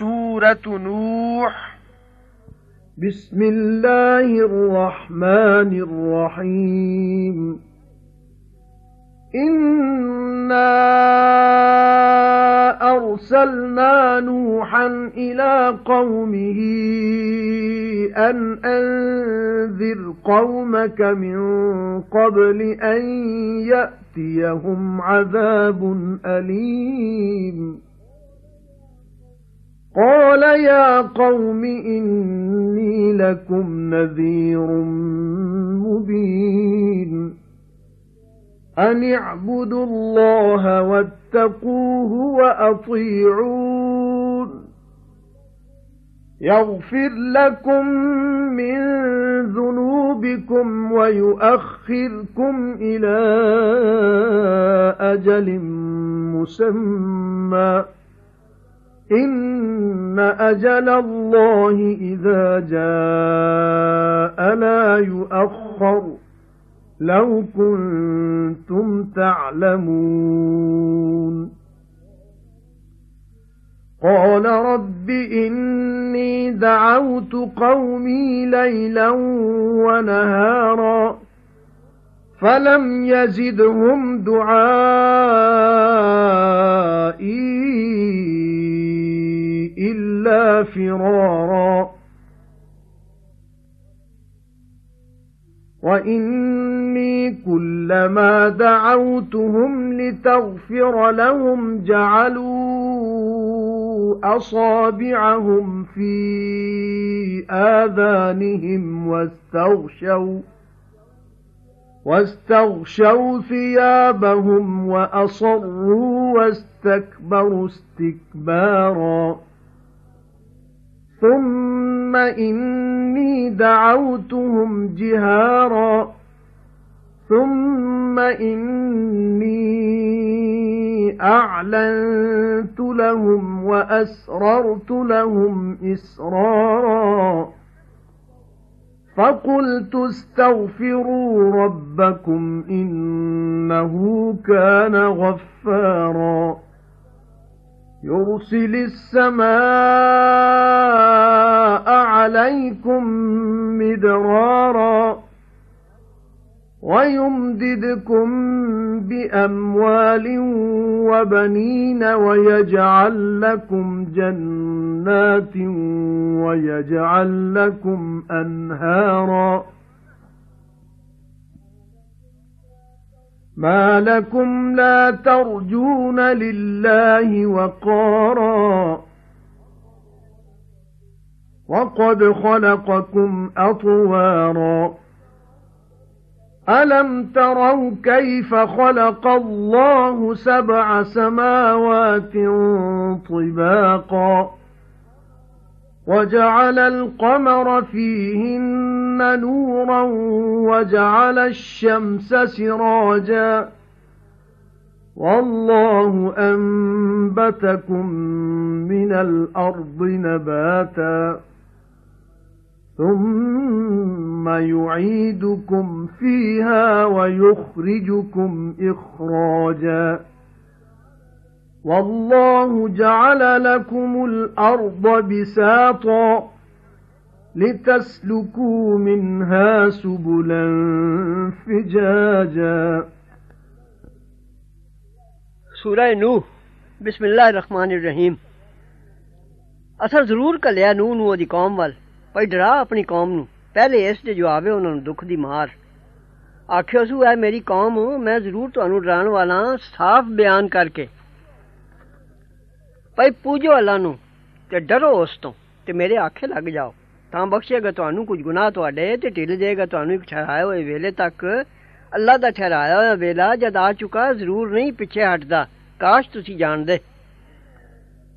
سورة نوح. بسم الله الرحمن الرحيم. إِنَّا أَرْسَلْنَا نُوحًا إِلَى قَوْمِهِ أَنْ أَنذِرْ قَوْمَكَ مِنْ قَبْلِ أَنْ يَأْتِيَهُمْ عَذَابٌ أَلِيمٌ. قَالَ يَا قَوْمِ إِنِّي لَكُمْ نَذِيرٌ مُبِينٌ. أَنِ اعْبُدُوا اللَّهَ وَاتَّقُوهُ وَأَطِيعُونِ. يَغْفِرْ لَكُم مِّن ذُنُوبِكُمْ وَيُؤَخِّرْكُمْ إِلَى أَجَلٍ مُّسَمًّى. إِنَّ أَجَلَ اللَّهِ إِذَا جَاءَ لَا يُؤَخَّرُ. لَوْ كُنتُمْ تَعْلَمُونَ. قَالَ رَبِّ إِنِّي دَعَوْتُ قَوْمِي لَيْلًا وَنَهَارًا فَلَمْ يَزِدْهُمْ دُعَائِي إِلَّا فِرَارًا. وَإِنِّي كُلَّمَا دَعَوْتُهُمْ لِتَغْفِرَ لَهُمْ جَعَلُوا أَصَابِعَهُمْ فِي آذَانِهِمْ وَاسْتَغْشَوْا وَاسْتَغْشَوْا ثِيَابَهُمْ وَأَصَرُّوا وَاسْتَكْبَرُوا اسْتِكْبَارًا. ثُمَّ إِنِّي دَعَوْتُهُمْ جِهَارًا ثُمَّ إِنِّي أَعْلَنتُ لَهُمْ وَأَسْرَرْتُ لَهُمْ إِسْرَارًا فَقُلْتُ اسْتَغْفِرُوا رَبَّكُمْ إِنَّهُ كَانَ غَفَّارًا يُرْسِلِ السَّمَاءَ عَلَيْكُمْ مِدْرَارًا وَيُمْدِدْكُمْ بِأَمْوَالٍ وَبَنِينَ وَيَجْعَلْ لَكُمْ جَنَّاتٍ وَيَجْعَلْ لَكُمْ أَنْهَارًا مَا لَكُمْ لَا تَرْجُونَ لِلَّهِ وَقَارًا. وَقَدْ خَلَقَكُمْ أَطْوَارًا. أَلَمْ تَرَوْا كَيْفَ خَلَقَ اللَّهُ سَبْعَ سَمَاوَاتٍ طِبَاقًا؟ وَجَعَلَ الْقَمَرَ فِيهِنَّ نُورًا وَجَعَلَ الشَّمْسَ سِرَاجًا. وَاللَّهُ أَنبَتَكُم مِّنَ الْأَرْضِ نَبَاتًا. ثُمَّ يُعِيدُكُمْ فِيهَا وَيُخْرِجُكُمْ إِخْرَاجًا. وَاللَّهُ جَعَلَ لَكُمُ الْأَرْضَ بِسَاطًا لِتَسْلُكُوا مِنْهَا سُبُلًا فِجَاجًا. سورہ نوح، بسم اللہ الرحمن الرحیم. اثر ضرور کلیا نوح نو دی قوم وال، پر ڈرا اپنی قوم نو. پہلے اس دے جواب ہے انہاں نوں دکھ دی مار. آکھیو سو، اے میری قوم، میں ضرور تانوں ڈران والا صاف بیان کر کے ਭਈ ਪੂਜੋ ਅੱਲਾ ਨੂੰ ਤੇ ਡਰੋ ਉਸ ਤੋਂ ਤੇ ਮੇਰੇ ਆਖੇ ਲੱਗ ਜਾਓ। ਤਾਂ ਬਖਸ਼ੇਗਾ ਤੁਹਾਨੂੰ ਕੁਝ ਗੁਨਾਹ ਤੁਹਾਡੇ ਤੇ ਢਿੱਲ ਦੇਗਾ ਤੁਹਾਨੂੰ ਇੱਕ ਠਹਿਰਾਏ ਹੋਏ ਵੇਲੇ ਤੱਕ ਅੱਲਾ ਦਾ ਠਹਿਰਾਇਆ ਹੋਇਆ ਵੇਲਾ ਜਦ ਆ ਚੁੱਕਾ ਜ਼ਰੂਰ ਨਹੀਂ ਪਿੱਛੇ ਹਟਦਾ। ਕਾਸ਼ ਤੁਸੀਂ ਜਾਣਦੇ।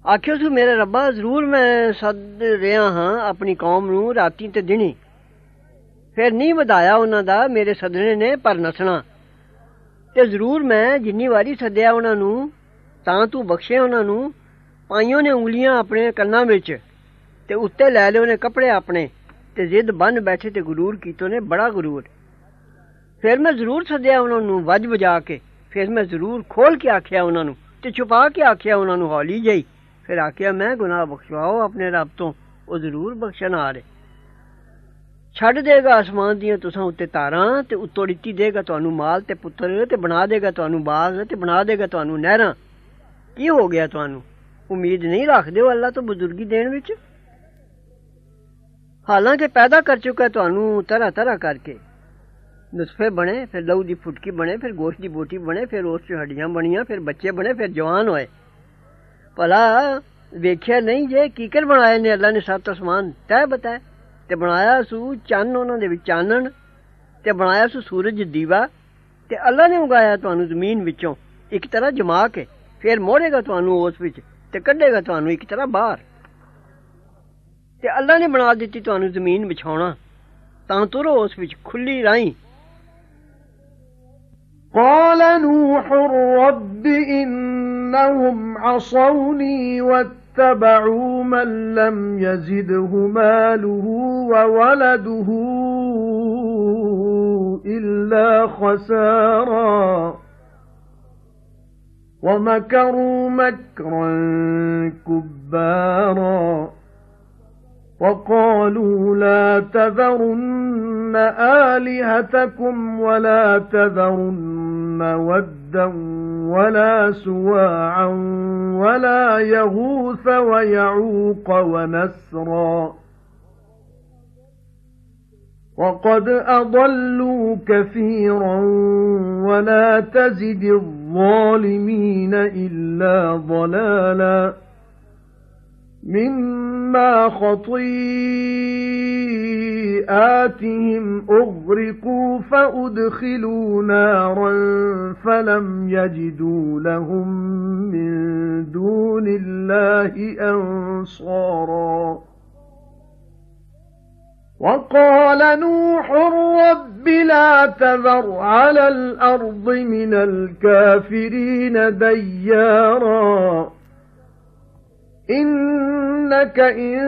ਆਖਿਓ ਸੂ ਮੇਰੇ ਰੱਬਾ, ਜ਼ਰੂਰ ਮੈਂ ਸੱਦ ਰਿਹਾ ਹਾਂ ਆਪਣੀ ਕੌਮ ਨੂੰ ਰਾਤੀ ਤੇ ਦਿਨੀ। ਫਿਰ ਨਹੀਂ ਵਧਾਇਆ ਉਹਨਾਂ ਦਾ ਮੇਰੇ ਸਦਨੇ ਨੇ ਪਰ ਨਸਣਾ। ਤੇ ਜ਼ਰੂਰ ਮੈਂ ਜਿੰਨੀ ਵਾਰੀ ਸੱਦਿਆ ਉਹਨਾਂ ਨੂੰ, ਤਾਂ ਤੂੰ ਬਖਸ਼ੇ ਉਹਨਾਂ ਨੂੰ। ਪਾਈਆਂ ਨੇ ਉਂਗਲੀਆਂ ਆਪਣੇ ਕੰਨਾਂ ਵਿੱਚ ਤੇ ਉੱਤੇ ਲੈ ਲਿਓ ਨੇ ਕੱਪੜੇ ਆਪਣੇ ਤੇ ਜ਼ਿੱਦ ਬੰਨ ਬੈਠੇ ਤੇ ਗਰੂਰ ਕੀਤੋ ਨੇ ਬੜਾ ਗਰੂਰ। ਫਿਰ ਮੈਂ ਜ਼ਰੂਰ ਸੱਦਿਆ ਉਹਨਾਂ ਨੂੰ ਵੱਜ ਵਜਾ ਕੇ, ਫਿਰ ਮੈਂ ਜ਼ਰੂਰ ਖੋਲ ਕੇ ਆਖਿਆ ਉਹਨਾਂ ਨੂੰ ਤੇ ਛੁਪਾ ਕੇ ਆਖਿਆ ਉਹਨਾਂ ਨੂੰ ਹੌਲੀ ਜਈ ਫਿਰ ਆਖਿਆ, ਮੈਂ ਗੁਨਾਹ ਬਖਸ਼ਵਾਓ ਆਪਣੇ ਰੱਬ ਤੋਂ, ਉਹ ਜ਼ਰੂਰ ਬਖਸ਼ਣ ਆ ਰਿਹਾ। ਛੱਡ ਦੇਗਾ ਅਸਮਾਨ ਦੀਆਂ ਤੁਸਾਂ ਉੱਤੇ ਤਾਰਾਂ ਤੇ ਉੱਤੋਂ ਰਿੱਤੀ ਦੇਗਾ ਤੁਹਾਨੂੰ ਮਾਲ ਤੇ ਪੁੱਤਰ ਤੇ ਬਣਾ ਦੇਗਾ ਤੁਹਾਨੂੰ ਬਾਗ ਤੇ ਬਣਾ ਦੇਗਾ ਤੁਹਾਨੂੰ ਨਹਿਰਾਂ। ਕੀ ਹੋ ਗਿਆ ਤੁਹਾਨੂੰ? ਉਮੀਦ ਨਹੀਂ ਰੱਖਦੇ ਹੋ ਅੱਲਾ ਤੋਂ ਬਜ਼ੁਰਗੀ ਦੇਣ ਵਿੱਚ? ਹਾਲਾਂਕਿ ਪੈਦਾ ਕਰ ਚੁੱਕਾ ਤੁਹਾਨੂੰ ਤਰ੍ਹਾਂ ਤਰ੍ਹਾਂ ਕਰਕੇ। ਨੁਸਫੇ ਬਣੇ, ਫਿਰ ਲਹੂ ਦੀ ਫੁਟਕੀ ਬਣੇ, ਫਿਰ ਗੋਸ਼ਤ ਦੀ ਬੋਟੀ ਬਣੇ, ਫਿਰ ਉਸ ਚ ਹੱਡੀਆਂ ਬਣੀਆਂ, ਫਿਰ ਬੱਚੇ ਬਣੇ, ਫਿਰ ਜਵਾਨ ਹੋਏ। ਭਲਾ ਵੇਖਿਆ ਨਹੀਂ ਜੇ ਕੀਕਰ ਬਣਾਏ ਨੇ ਅੱਲਾ ਨੇ ਸੱਤ ਅਸਮਾਨ ਤੈ ਬਤਾ ਤੇ ਬਣਾਇਆ ਸੂ ਚੰਨ ਉਹਨਾਂ ਦੇ ਵਿੱਚ ਚਾਨਣ, ਤੇ ਬਣਾਇਆ ਸੂ ਸੂਰਜ ਦੀਵਾ। ਤੇ ਅੱਲਾ ਨੇ ਉਗਾਇਆ ਤੁਹਾਨੂੰ ਜ਼ਮੀਨ ਵਿੱਚੋਂ। ਇੱਕ ਤਰ੍ਹਾਂ ਜਮਾ ਕੇ ਫਿਰ ਮੋੜੇਗਾ ਤੁਹਾਨੂੰ ਉਸ ਵਿੱਚ। ਤੇ ਕੱਢੇਗਾ ਤੁਹਾਨੂੰ ਇੱਕ ਤਰ੍ਹਾਂ ਬਾਹਰ ਤੇ ਅੱਲਾ ਨੇ ਬਣਾ ਦਿੱਤੀ ਤੁਹਾਨੂੰ ਜ਼ਮੀਨ ਵਿਛਾਉਣਾ ਤਾਂ ਤੁਰੋ ਉਸ ਵਿੱਚ ਖੁੱਲੀ ਰਾਹੀਂ قال نوح رب إنهم عصوني واتبعوا من لم يزده ماله وولده إلا خسارا ومكروا مكرا كبارا وَقَالُوا لَا تَذَرُنَّ آلِهَتَكُمْ وَلَا تَذَرُنَّ وَدًّا وَلَا سُوَاعًا وَلَا يَغُوثَ وَيَعُوقَ وَنَسْرًا وَقَدْ أَضَلُّوا كَثِيرًا وَلَا تَزِدِ الظَّالِمِينَ إِلَّا ضَلَالًا مِمَّا خَطِيئَاتِهِمْ أُغْرِقُوا فَأُدْخِلُوا نَارًا فَلَمْ يَجِدُوا لَهُم مِّن دُونِ اللَّهِ أَنصَارًا وَقَالَ نُوحٌ رَبِّ لَا تَذَرْ عَلَى الْأَرْضِ مِنَ الْكَافِرِينَ دَيَّارًا. إِنَّكَ إِن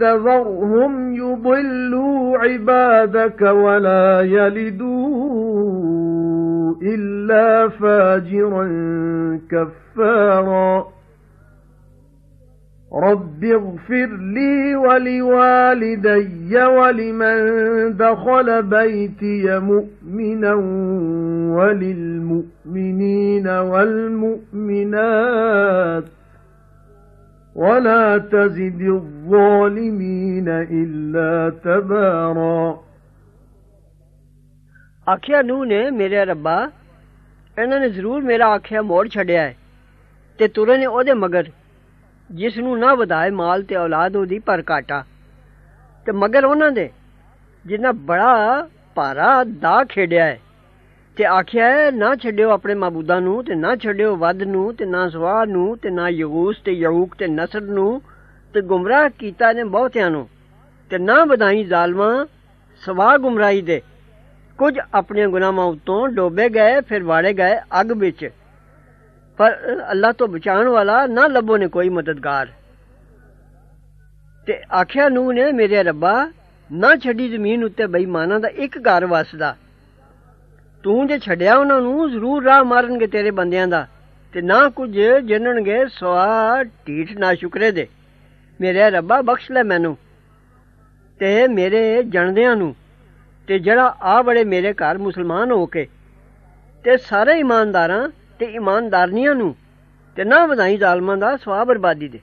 تَذَرْهُمْ يُضِلُّوا عِبَادَكَ وَلَا يَلِدُوا إِلَّا فَاجِرًا كَفَّارًا. رَبِّ اغْفِرْ لِي وَلِوَالِدَيَّ وَلِمَن دَخَلَ بَيْتِيَ مُؤْمِنًا وَلِلْمُؤْمِنِينَ وَالْمُؤْمِنَاتِ ولا تزد الظالمين إلا تبارا ਆਖਿਆ ਨੂੰ ਨੇ ਮੇਰੇ ਰੱਬਾ ਇਹਨਾਂ ਨੇ ਜ਼ਰੂਰ ਮੇਰਾ ਆਖਿਆ ਮੋੜ ਛੱਡਿਆ ਹੈ ਤੇ ਤੁਰੇ ਨੇ ਉਹਦੇ ਮਗਰ ਜਿਸ ਨੂੰ ਨਾ ਵਧਾਏ ਮਾਲ ਤੇ ਔਲਾਦ ਉਹਦੀ ਪਰ ਕਾਟਾ ਤੇ ਮਗਰ ਉਹਨਾਂ ਦੇ ਜਿਨ੍ਹਾਂ ਬੜਾ ਭਾਰਾ ਦਾ ਖੇਡਿਆ ਹੈ। ਤੇ ਆਖਿਆ ਹੈ, ਨਾ ਛੱਡਿਓ ਆਪਣੇ ਮਾਬੂਦਾਂ ਨੂੰ ਤੇ ਨਾ ਛੱਡਿਓ ਵੱਧ ਨੂੰ ਤੇ ਨਾ ਸਵਾਹ ਨੂੰ ਤੇ ਨਾ ਯਗੂਸ ਤੇ ਯਊਕ ਤੇ ਨਸਰ ਨੂੰ ਤੇ ਗੁੰਮਰਾਹ ਕੀਤਾ ਨੇ ਬਹੁਤਿਆਂ ਨੂੰ। ਤੇ ਨਾ ਵਧਾਈ ਜ਼ਾਲਮਾਂ ਸਵਾ ਗੁੰਮਰਾਹੀ ਦੇ। ਕੁਝ ਆਪਣੇ ਗੁਨਾਹਾਂ ਉਤੋਂ ਡੋਬੇ ਗਏ, ਫਿਰ ਵਾੜੇ ਗਏ ਅੱਗ ਵਿੱਚ। ਪਰ ਅੱਲਾ ਤੋਂ ਬਚਾਉਣ ਵਾਲਾ ਨਾ ਲੱਭੋ ਨੇ ਕੋਈ ਮਦਦਗਾਰ। ਤੇ ਆਖਿਆ ਨੂੰ ਨੇ, ਮੇਰੇ ਰੱਬਾ, ਨਾ ਛੱਡੀ ਜ਼ਮੀਨ ਉੱਤੇ ਬੇਈਮਾਨਾਂ ਦਾ ਇੱਕ ਘਰ ਵਸਦਾ। ਤੂੰ ਜੇ ਛੱਡਿਆ ਉਹਨਾਂ ਨੂੰ, ਜ਼ਰੂਰ ਰਾਹ ਮਾਰਨਗੇ ਤੇਰੇ ਬੰਦਿਆਂ ਦਾ, ਤੇ ਨਾ ਕੁਝ ਜਨਣਗੇ ਸਵਾ ਢੀਠ ਨਾ ਸ਼ੁਕਰੇ ਦੇ। ਮੇਰੇ ਰੱਬਾ, ਬਖਸ਼ ਲੈ ਮੈਨੂੰ ਤੇ ਮੇਰੇ ਜਣਦਿਆਂ ਨੂੰ, ਤੇ ਜਿਹੜਾ ਆ ਬੜੇ ਮੇਰੇ ਘਰ ਮੁਸਲਮਾਨ ਹੋ ਕੇ। ਤੇ ਸਾਰੇ ਇਮਾਨਦਾਰਾਂ ਤੇ ਇਮਾਨਦਾਰਨੀਆਂ ਨੂੰ ਤੇ ਨਾ ਵਧਾਈ ਜ਼ਾਲਮਾਂ ਦਾ ਸਵਾ ਬਰਬਾਦੀ ਦੇ।